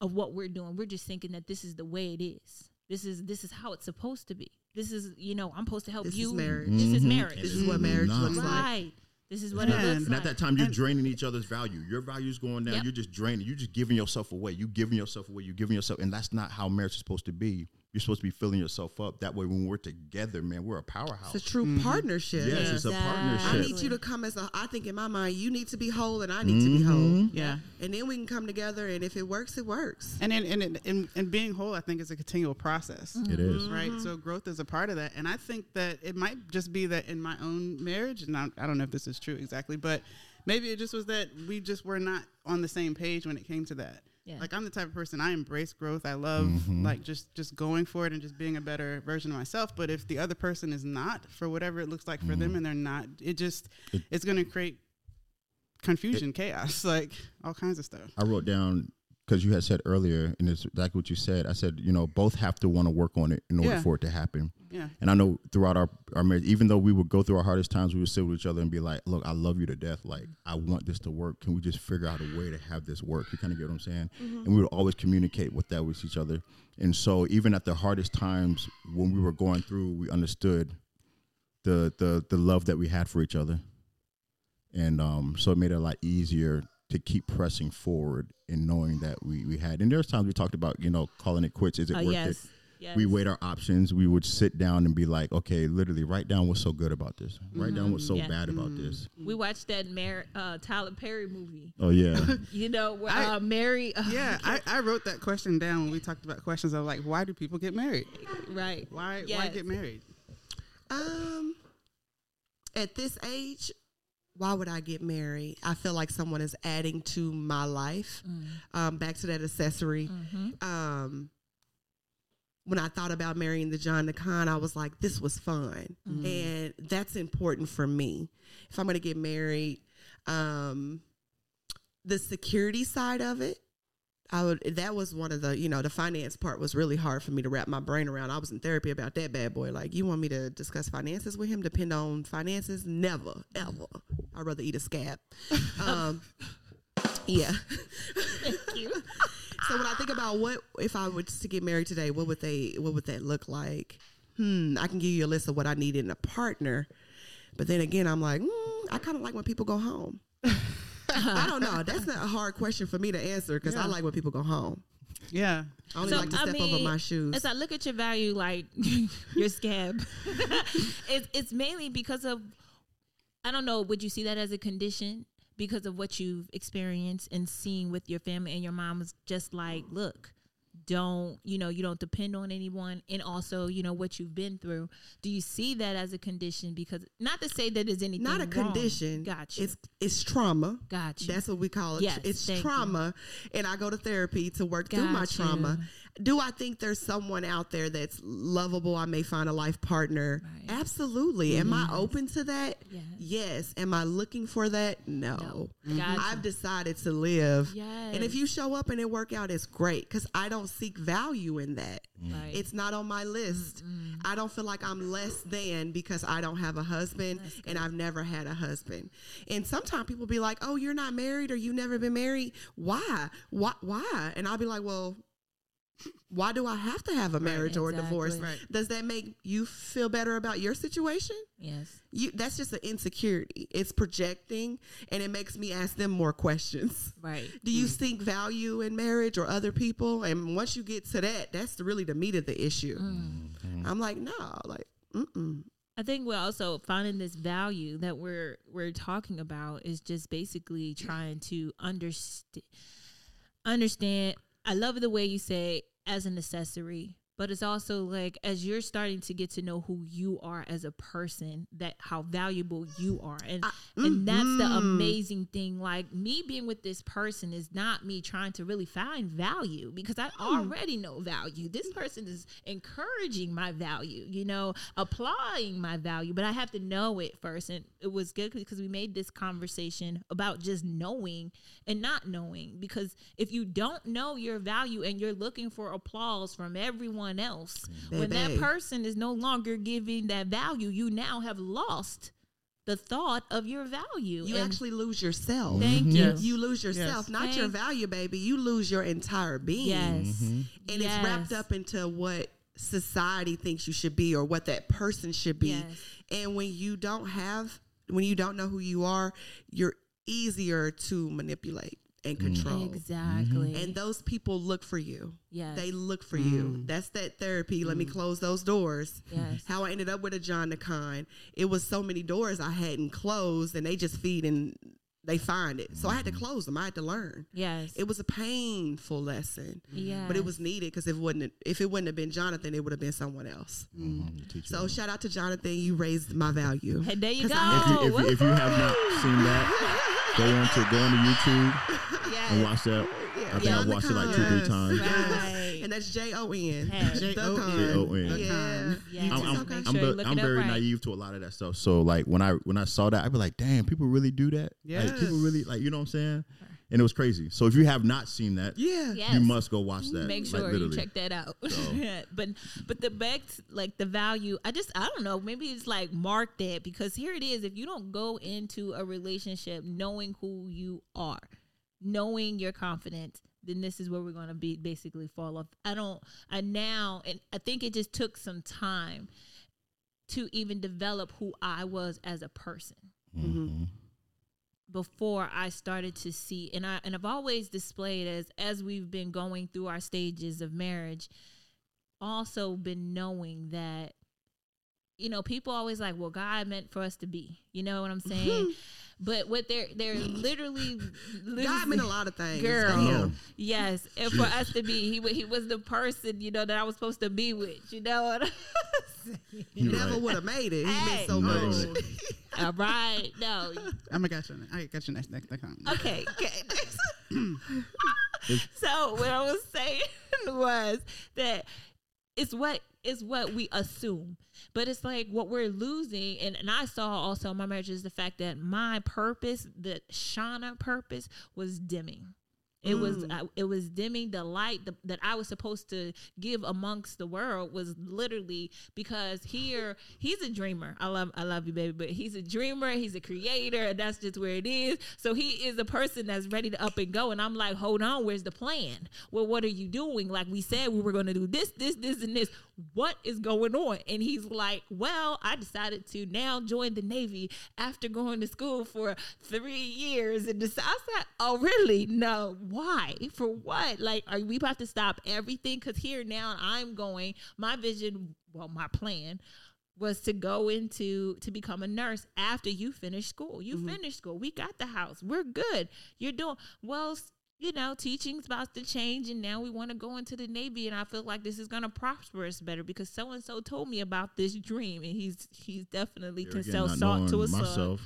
of what we're doing we're just thinking that this is the way it is this is this is how it's supposed to be this is you know i'm supposed to help This is you marriage. this is Mhm. marriage This is what marriage Nah. looks like. right this is what Yeah, it looks and And at that time, you're And- draining each other's value. Your value's going down. Yep. You're just draining. You're just giving yourself away. You're giving yourself away. You're giving yourself, and that's not how marriage is supposed to be. You're supposed to be filling yourself up. That way, when we're together, man, we're a powerhouse. It's a true Mm-hmm. partnership. yes, it's a partnership. I need you to come as a. I think in my mind, you need to be whole, and I need to be whole, Mhm. Yeah. and then we can come together. And if it works, it works. And and, and and and being whole, I think is a continual process. It is. Right, so growth is a part of that, and I think that it might just be that in my own marriage, and I, I don't know if this is true exactly, but maybe it just was that we just were not on the same page when it came to that. Yeah. Like I'm the type of person I embrace growth. I love Mm-hmm. like just just going for it and just being a better version of myself. But if the other person is not, for whatever it looks like for Mm-hmm. them, and they're not, it just it's going to create confusion, chaos, like all kinds of stuff. I wrote down because you had said earlier, and it's exactly what you said. I said, you know, both have to want to work on it in order Yeah. for it to happen. Yeah. And I know throughout our, our marriage, even though we would go through our hardest times, we would sit with each other and be like, look, I love you to death. Like, I want this to work. Can we just figure out a way to have this work? You kind of get what I'm saying? And we would always communicate with that with each other. And so even at the hardest times when we were going through, we understood the the the love that we had for each other. And um, so it made it a lot easier to keep pressing forward and knowing that we, we had. And there's times we talked about, you know, calling it quits. Is it Oh, worth yes. it? yes. we weighed our options. We would sit down and be like, okay, literally write down what's so good about this. Write down what's so Yeah. bad about this. We watched that Mar- uh, Tyler Perry movie. Oh yeah. You know, where I- uh, Mary. Uh, Yeah, I, I wrote that question down when we talked about questions of like, why do people get married? right. Why why get married? Um, at this age, why would I get married? I feel like someone is adding to my life. Um, back to that accessory. Um, when I thought about marrying the John Nakan, I was like, this was fun, and that's important for me. If I'm going to get married, um, the security side of it. I would. That was one of the, you know, the finance part was really hard for me to wrap my brain around. I was in therapy about that bad boy. Like, you want me to discuss finances with him? Depend on finances? Never, ever. I'd rather eat a scab. Um, yeah. Thank you. So when I think about what if I were to get married today, what would they what would that look like? Hmm, I can give you a list of what I need in a partner. But then again, I'm like, mm, I kind of like when people go home. I don't know. That's not a hard question for me to answer because I like when people go home. Yeah. I only So, like to I step over my shoes. As I look at your value, like your scab, it's it's mainly because of I don't know. Would you see that as a condition because of what you've experienced and seen with your family and your mom was just like, look, don't you know you don't depend on anyone, and also you know what you've been through. Do you see that as a condition? Because not to say that there's anything not a wrong. condition. Gotcha. It's it's trauma. Gotcha. That's what we call it. Yes, it's thank you. trauma, and I go to therapy to work through my trauma. Do I think there's someone out there that's lovable? I may find a life partner. Right. Mm-hmm. Absolutely. Am I open to that? Yes. Yes. Am I looking for that? No. No. Gotcha. I've decided to live. Yes. And if you show up and it work out, it's great because I don't seek value in that. Right. It's not on my list. I don't feel like I'm less than because I don't have a husband and I've never had a husband. And sometimes people be like, "Oh, you're not married or you've never been married. Why? Why? Why?" And I'll be like, "Well, why do I have to have a marriage or a divorce? Right. Does that make you feel better about your situation?" yes. You, that's just an insecurity. It's projecting, and it makes me ask them more questions. Right. Do you mm. seek value in marriage or other people? And once you get to that, that's the, really the meat of the issue. Mm. Mm-hmm. I'm like, no, like, mm-mm. I think we're also finding this value that we're we're talking about is just basically trying to understand understand. I love the way you say as an accessory but it's also like as you're starting to get to know who you are as a person that how valuable you are. And and that's the mhm. amazing thing like me being with this person is not me trying to really find value because i already know value. This person is encouraging my value you know applying my value but i have to know it first. And it was good because we made this conversation about just knowing and not knowing because if you don't know your value and you're looking for applause from everyone else mm-hmm. when that person is no longer giving that value you now have lost the thought of your value You And actually lose yourself. thank mm-hmm. you Yes. You lose yourself, Yes. not your value, baby. You lose your entire being. yes mm-hmm. And it's wrapped up into what society thinks you should be or what that person should be. Yes. And when you don't have, when you don't know who you are, you're easier to manipulate and mm-hmm. control. exactly And those people look for you. Yes. They look for you. Mm. That's that therapy. Let me mm. close those doors. Yes. How I ended up with a John DeCon. It was so many doors I hadn't closed and they just feed and they find it. So I had to mm-hmm. close them. I had to learn. yes It was a painful lesson. yeah But it was needed because if it wouldn't if it wouldn't have been Jonathan, it would have been someone else. Mhm. So shout out to Jonathan. You raised my value. hey there you 'Cause go I- if you, if, if you have not seen that, go on to go on to YouTube and watch that. I think I've watched it like two, three Yes. times. Right. And that's J O N. J-O-N. J-O-N. Yeah. Yeah. I'm, I'm, I'm, sure ve- I'm very right. naive to a lot of that stuff. So like when I when I saw that, I'd be like, damn, people really do that. Like people really like you know what I'm saying? And it was crazy. So if you have not seen that, Yeah. Yes. you must go watch that. Make like, sure you check that out. So. but but the back like the value, I just I don't know. Maybe it's like mark that because here it is. If you don't go into a relationship knowing who you are, knowing your confidence, then this is where we're gonna be basically fall off. I don't. I now and I think it just took some time to even develop who I was as a person. Mhm. before I started to see and I and I've always displayed as as we've been going through our stages of marriage also been knowing that you know people always like well God meant for us to be you know what I'm saying but what they're they're literally, God meant a lot of things. Girl. Damn. yes and for us to be he he was the person you know that I was supposed to be with you know what I'm saying? You're never right. would have made it. He Hey. meant so No. much. all right no I'm gonna get you. I got you next next next time. Okay. okay. so what I was saying was that it's what is what we assume, but it's like what we're losing. And, and I saw also in my marriage is the fact that my purpose, the Shauna purpose, was dimming. It was I, it was dimming the light the, that I was supposed to give amongst the world was literally because here he's a dreamer. I love I love you baby, but he's a dreamer. He's a creator, and that's just where it is. So he is a person that's ready to up and go. And I'm like, hold on, where's the plan? Well, what are you doing? Like we said, we were going to do this, this, this, and this. What is going on? And he's like, well, I decided to now join the Navy after going to school for three years. And decide, I said, oh, really? No. Why? For what? Like, are we about to stop everything? Because here now I'm going, my vision, well, my plan was to go into to become a nurse after you finish school. You mm-hmm. finish school. We got the house. We're good. You're doing well. S- You know, teaching's about to change, and now we want to go into the Navy. And I feel like this is going to prosper us better because so and so told me about this dream, and he's he's definitely Here can again, sell salt to knowing a myself,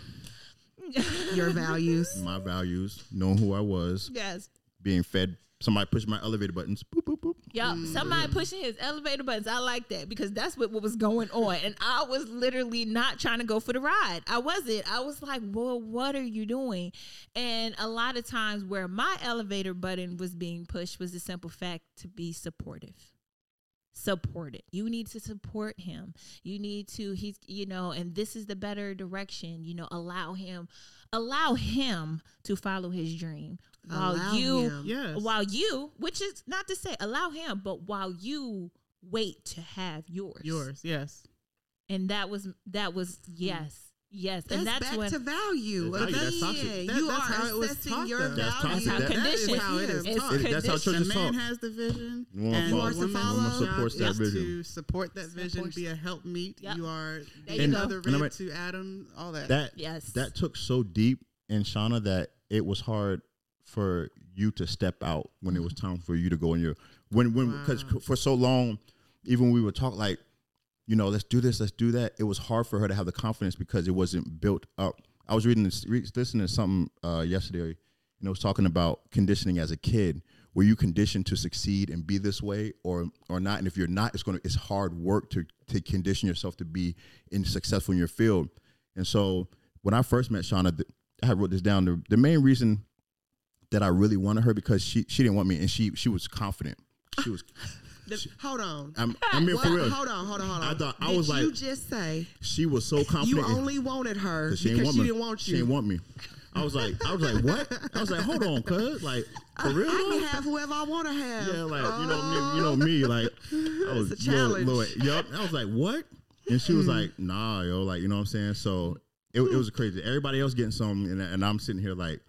Your values. my values, knowing who I was, Yes. being fed. Somebody pushed my elevator buttons. Boop boop boop. Yup. Mm. Somebody pushing his elevator buttons. I like that because that's what, what was going on. And I was literally not trying to go for the ride. I wasn't. I was like, well, what are you doing? And a lot of times where my elevator button was being pushed was the simple fact to be supportive. Support it. You need to support him. You need to, he's, you know, and this is the better direction. You know, allow him, allow him to follow his dream while Allow you. Yes. while you, which is not to say allow him, but while you wait to have yours. Yours. Yes. And that was that was mm. yes. Yes. That's, and that's back when to value. That's value. That's toxic. Again, That- you that's are how assessing your though. value. That's toxic. how That- That condition. is how it is It's taught. It- that's how church The is man has the vision, Woman and follows. the woman's Woman job supports that is vision. to support that vision, be a helpmeet. Yep. You are There the you go. other rib to Adam, all that. That Yes. that took so deep in Shauna that it was hard for you to step out when it was time for you to go in your when when because Wow. for so long even when we would talk like, you know, let's do this, let's do that. It was hard for her to have the confidence because it wasn't built up. I was reading this, listening to something uh, yesterday, and it was talking about conditioning as a kid. Were you conditioned to succeed and be this way, or or not? And if you're not, it's gonna it's hard work to to condition yourself to be in successful in your field. And so when I first met Shauna, I wrote this down. The, the main reason that I really wanted her because she she didn't want me, and she she was confident. She was. The- hold on. I'm, being What? for real. Hold on, hold on, hold on. I thought- I Did was you just say She was so confident. you only wanted her 'cause because she, she, didn't want me. didn't want She didn't want me. I was like, I was like, what? I was like, hold on, cuz, like, for uh, real? I can have whoever I want to have. Yeah, like you know me, you know oh. me, like I was It's a challenge. Little, little, yep. I was like, what? And she was like, nah, yo, like you know what I'm saying. So it, it was crazy. Everybody else getting some, and, and I'm sitting here like,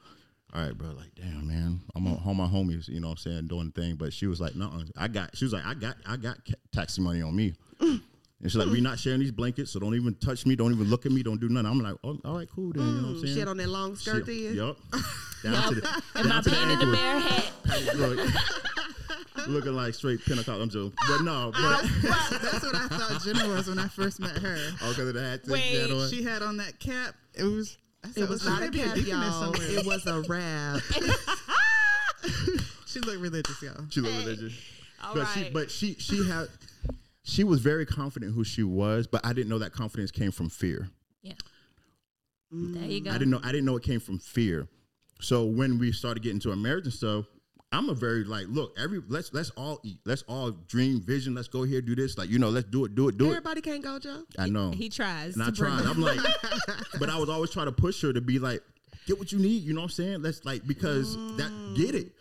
all right, bro, like damn, man, I'm on home my homies, you know what I'm saying, doing the thing. But she was like, no, I got. She was like, I got, I got taxi money on me. And she's like, we not sharing these blankets, so don't even touch me, don't even look at me, don't do nothing. I'm like, oh, all right, cool then. You know what I'm saying? She had on that long skirt She- then? Yup. Down to the, And my to the in the bear hat. Look, looking like straight Pentecost. I'm joking, but no, but That's what I thought Jenna was when I first met her. oh, because of the hat. Wait, she had on. She had on that cap. It was. I It was "Well, not a may be cap, y'all. It was a rap. She looked religious, y'all. She looked religious. All but she but she she had she was very confident who she was, but I didn't know that confidence came from fear. Yeah. There you go. I didn't know I didn't know it came from fear. So when we started getting to our marriage and stuff, I'm a very like, look, every let's let's all eat. Let's all dream vision. Let's go here, do this. Like, you know, let's do it, do it, do it. Everybody can't go, Joe. I know. He tries. and I tried. I'm like, but I was always trying to push her to be like, get what you need. You know what I'm saying? Let's like because that get it.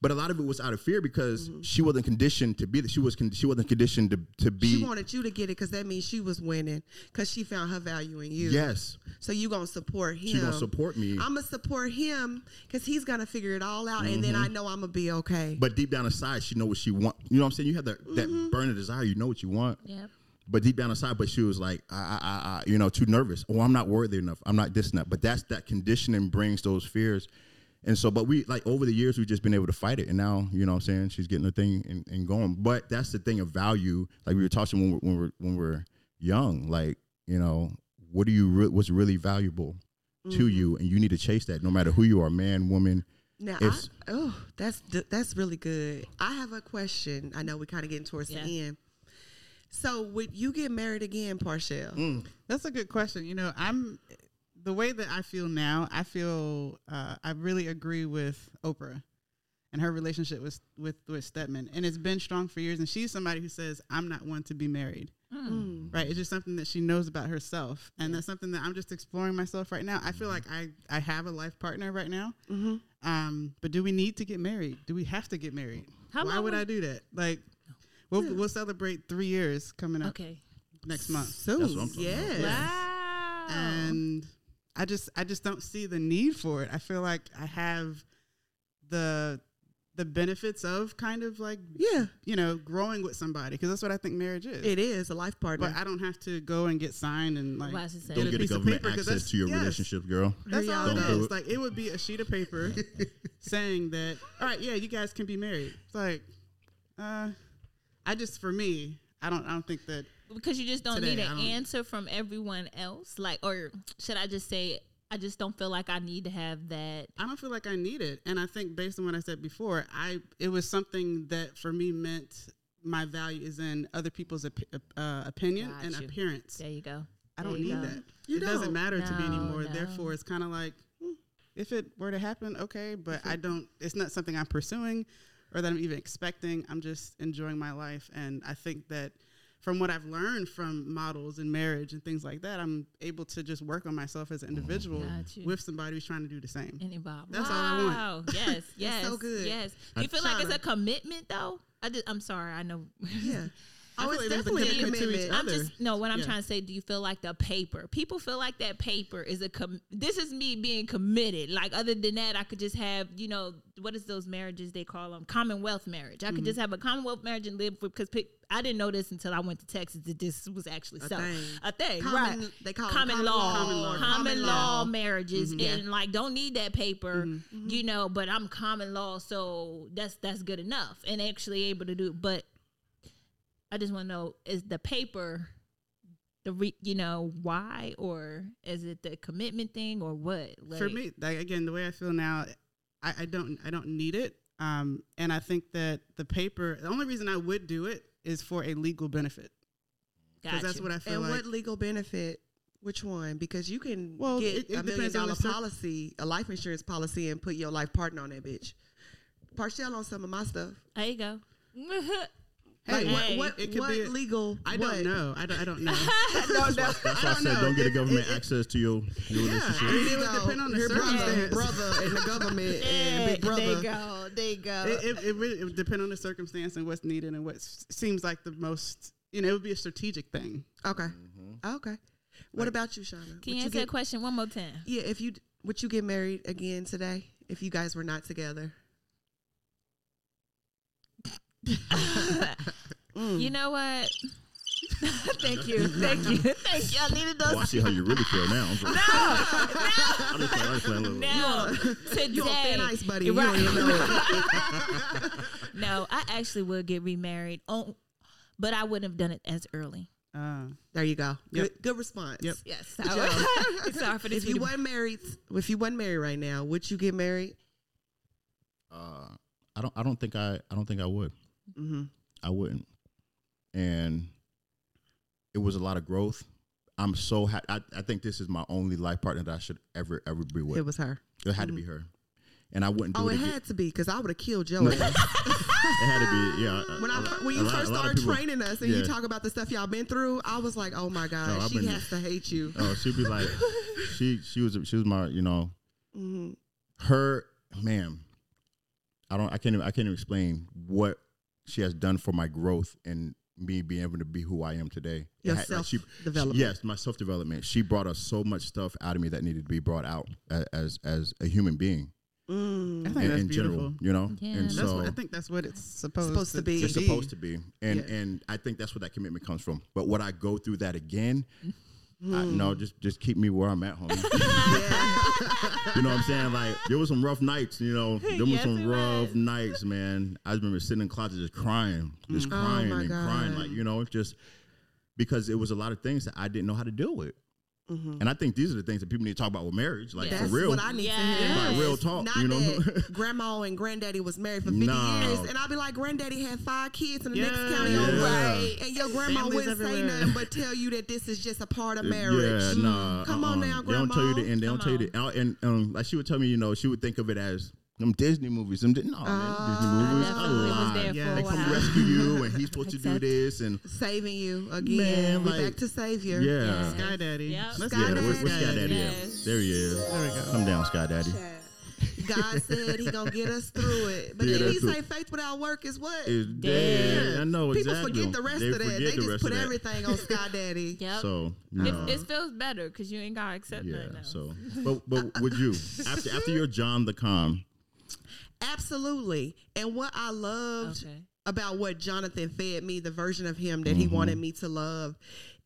But a lot of it was out of fear because mm-hmm. she wasn't conditioned to be. that. She was. Con- she wasn't conditioned to to be. She wanted you to get it because that means she was winning because she found her value in you. yes, So you gonna support him. she gonna support me. I'm gonna support him because he's gonna figure it all out, and then I mm-hmm. know I'm gonna be okay. but deep down inside, she know what she want. You know what I'm saying? You have that that mm-hmm. burning desire. You know what you want. Yep. But deep down inside, but she was like, I, I, I, I, you know, too nervous. Oh, I'm not worthy enough. I'm not this and that. But that's that conditioning brings those fears. And so, but we like over the years, we've just been able to fight it. And now, you know what I'm saying? She's getting her thing and, and going. But that's the thing of value. Like we were talking when we're, when we're, when we're young, like, you know, what do you, re- what's really valuable to you? And you need to chase that no matter who you are, man, woman. Now, I, oh, that's that's really good. I have a question. I know we're kind of getting towards Yeah. the end. So, would you get married again, Parshell? Mm. That's a good question. You know, I'm the way that I feel now. I feel uh, I really agree with Oprah and her relationship with with with Stedman, and it's been strong for years. And she's somebody who says, "I'm not one to be married." Mm. Right? It's just something that she knows about herself, and that's something that I'm just exploring myself right now. I feel like I I have a life partner right now. Mm-hmm. Um, but do we need to get married? Do we have to get married? How Why would was- I do that? Like, we'll we'll celebrate three years coming up Okay. next month Soon, That's what I'm talking yes. Wow. and I just I just don't see the need for it. I feel like I have the the benefits of kind of like Yeah, you know growing with somebody because that's what I think marriage is. it is a life partner. but I don't have to go and get signed and like What I was to say. get Don't a get a piece of government paper 'cause access that's- to your yes, relationship, girl. That's Here all y'all it Like it would be a sheet of paper saying that all right, yeah, you guys can be married. It's like, uh, I just for me, I don't I don't think that because you just don't Today, need an don't- answer from everyone else like or should i just say i just don't feel like i need to have that I don't feel like I need it. And I think based on what I said before, I it was something that for me meant my value is in other people's op- uh, opinion Got and you. appearance. there you go I There don't you need go. that. You it doesn't don't. matter to me anymore. no. Therefore, it's kind of like hmm, if it were to happen, okay, but I don't. It's not something I'm pursuing or that I'm even expecting. I'm just enjoying my life, and I think that. From what I've learned from models and marriage and things like that, I'm able to just work on myself as an individual with somebody who's trying to do the same. and involved That's all I want. wow yes yes so good. yes do you feel like it's Shauna. a commitment though i just i'm sorry i know yeah. I Oh, it's like definitely a commitment to each commitment. I'm just no. What I'm Yeah. trying to say. Do you feel like the paper? People feel like that paper is a. Com- this is me being committed. Like other than that, I could just have you know what is those marriages they call them Commonwealth marriage. I could Mm-hmm. just have a Commonwealth marriage and live with because pe- I didn't know this until I went to Texas that this was actually A so thing. a thing. Common- right? they call common, common law, law. common law, Common law. marriages, Mhm. and like don't need that paper, Mm-hmm. you know. But I'm common law, so that's that's good enough, and actually able to do. But I just want to know is the paper the re, you know why or is it the commitment thing or what? For me, like again, the way I feel now, I, I don't I don't need it. Um, and I think that the paper, the only reason I would do it is for a legal benefit because that's what I feel And like. what legal benefit? Which one? Because you can Well, get it- it a million dollar on dollar the cir- policy, a life insurance policy, and put your life partner on that bitch. Partial on some of my stuff. There you go. Like Hey, what? What, it could what be a- legal? I don't know. I don't, I don't know. That's why, that's why I, don't said know. don't get the It- government it- access to your, your Yeah, relationship. I mean, There it you would go. depend on the Your brother, circumstance. brother, and the government, and Yeah, big brother. There you go. There you go. it, it, it really it would depend on the circumstance and what's needed and what s- seems like the most. You know, it would be a strategic thing. Okay. Mm-hmm. Okay. What about you, Shauna? Can Would you answer get- that question one more time? Yeah, if you would you get married again today if you guys were not together? Mm. You know what? Thank you. Thank you. Thank you. I needed those. Oh, I see how you really feel now. I'm just- I'm just playing, I'm just playing a little- No, today. You on thin ice, buddy. You Right. don't even know it. No, I actually would get remarried. On, but I wouldn't have done it as early. Uh, There you go. Good, Yep. good response. Yep. Yes. Good I Sorry for this. If you video. weren't married, if you weren't married right now, would you get married? Uh, I don't. I don't think I. I don't think I would. Mm-hmm. I wouldn't. And it was a lot of growth. I'm so happy. I, I think this is my only life partner that I should ever ever be with. It was her. It had to be her, and I wouldn't do Oh, it. it had to be because I would have killed your ass. it had to be. Yeah. When, I, lot- when you lot- first a lot of started people- training us and you talk about the stuff y'all been through, I was like, oh my God, No, she been- has to hate you. Oh, she'd be like, she she was she was my you know hmm her man. I don't. I can't. Even, I can't even explain what she has done for my growth and me being able to be who I am today. Your It had- like, she- self-development. Yes, my self development. She brought us so much stuff out of me that needed to be brought out a- as as a human being Mm. I think in, that's in beautiful. general. You know, Yeah, and that's That's so what, I think that's what it's supposed, Supposed to be. it's supposed to be, and Yeah. and I think that's where that commitment comes from. But would I go through that again? I, Hmm. no, just just keep me where I'm at, homie. You know what I'm saying? Like there was some rough nights. You know, there was Yes, some it rough was. nights, man. I remember sitting in the closet just crying, just Oh, crying my and crying, God. like you know, it's just because it was a lot of things that I didn't know how to deal with. Mhm. And I think these are the things that people need to talk about with marriage, like Yeah. for That's real. what I need to hear. Like real talk, Not you know? that grandma and granddaddy was married for 50 No. years, and I'll be like, granddaddy had five kids in the next Yeah. county Yeah. over, and your grandma Families wouldn't say nothing but tell you that this is just a part of marriage. Yeah, nah. Come on uh-uh. now, They don't tell you the end. They don't tell you the out. And um, like she would tell me, you know, she would think of it as them Disney movies. Them Di- no, man, Ah. Disney movies. I I was there Yeah. for They come rescue you, and he's supposed to do this, and Saving you again. Man, we like- back to savior. yeah, Yeah. Sky Daddy. Yep. Sky yeah. Daddy. Where, where's Sky Daddy? Yes. at? There he is. There we go. Come down, Sky Daddy. God said he gonna get us through it. But Yeah, then he say faith without work is what? Is dead. I know People exactly. forget the rest They of that. They the just put everything on Sky Daddy. Yep. So It, no. it feels better because you ain't gotta accept yeah. nothing else. So, but but would you after after you're John the Calm? Absolutely. And what I loved Okay. about what Jonathan fed me, the version of him that he Mm-hmm. wanted me to love,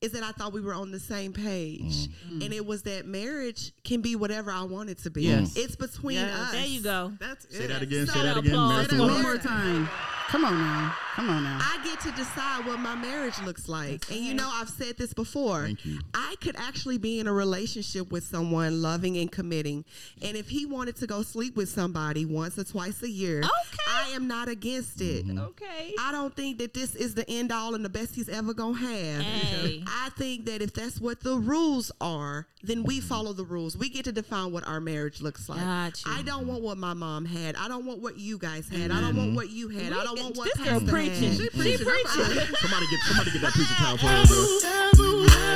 is that I thought we were on the same page. Mm-hmm. And it was that marriage can be whatever I want it to be. Yes. It's between Yes. us. There you go. That's Say it. that again. So Say that again. applause Marriage Say to that what? one more time. Come on now. Come on now. I get to decide what my marriage looks like. And you know, I've said this before. Thank you. I could actually be in a relationship with someone loving and committing. And if he wanted to go sleep with somebody once or twice a year, Okay. I am not against it. Mm-hmm. Okay. I don't think that this is the end all and the best he's ever gonna have. Hey. I think that if that's what the rules are, then Mm-hmm. we follow the rules. We get to define what our marriage looks like. Got you. I don't want what my mom had. I don't want what you guys had. I don't want what you had. I don't want what this girl Pastor preaching. had. She preaching. Somebody get somebody get that piece of towel for her, bro.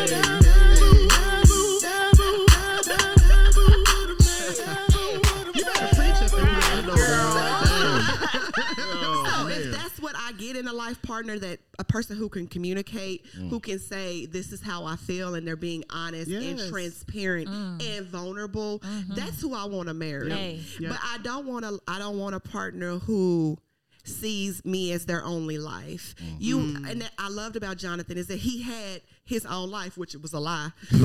You better preach up in know, girl. Damn. Oh, So if that's what I get in a life partner, that a person who can communicate, Mm. who can say this is how I feel, and they're being honest and Yes. transparent and vulnerable, that's who I want to marry. Hey. Yeah. But I don't want to. I don't want a partner who sees me as their only life. Mm-hmm. You mm. and that I loved about Jonathan is that he had his own life, which was a lie.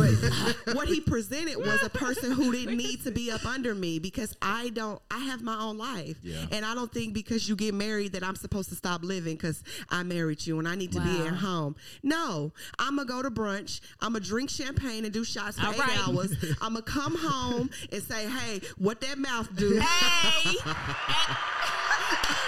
But what he presented was a person who didn't need to be up under me because I don't. I have my own life, Yeah. and I don't think because you get married that I'm supposed to stop living because I married you and I need to be at home. No, I'm gonna go to brunch. I'm gonna drink champagne and do shots for All eight right. hours. I'm gonna come home and say, "Hey, what that mouth do?" Hey,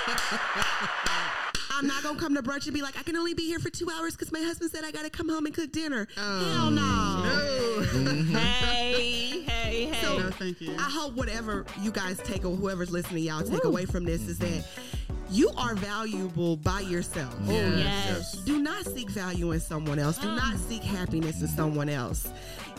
I'm not gonna come to brunch and be like, I can only be here for two hours because my husband said I gotta come home and cook dinner. Oh. Hell no. hey, hey, hey. So- No, thank you. I hope whatever you guys take or whoever's listening, y'all take away from this is that you are valuable by yourself. yes. Do not seek value in someone else. Do not seek happiness in someone else.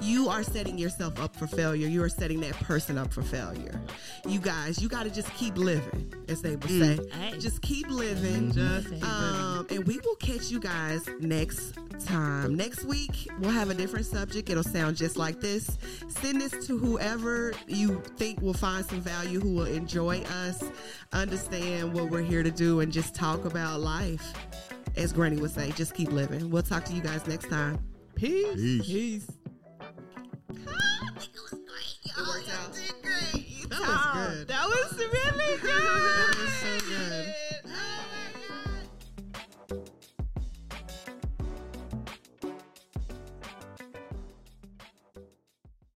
You are setting yourself up for failure. You are setting that person up for failure. You guys, you got to just keep living, as they would say. Hey. Just keep living. Just keep Um, and we will catch you guys next time. Next week, we'll have a different subject. It'll sound just like this. Send this to whoever you think will find some value, who will enjoy us, understand what we're here to do, and just talk about life. As Granny would say, just keep living. We'll talk to you guys next time. Peace. Peace. Peace. It worked out. That was good. That was really good. that was so good.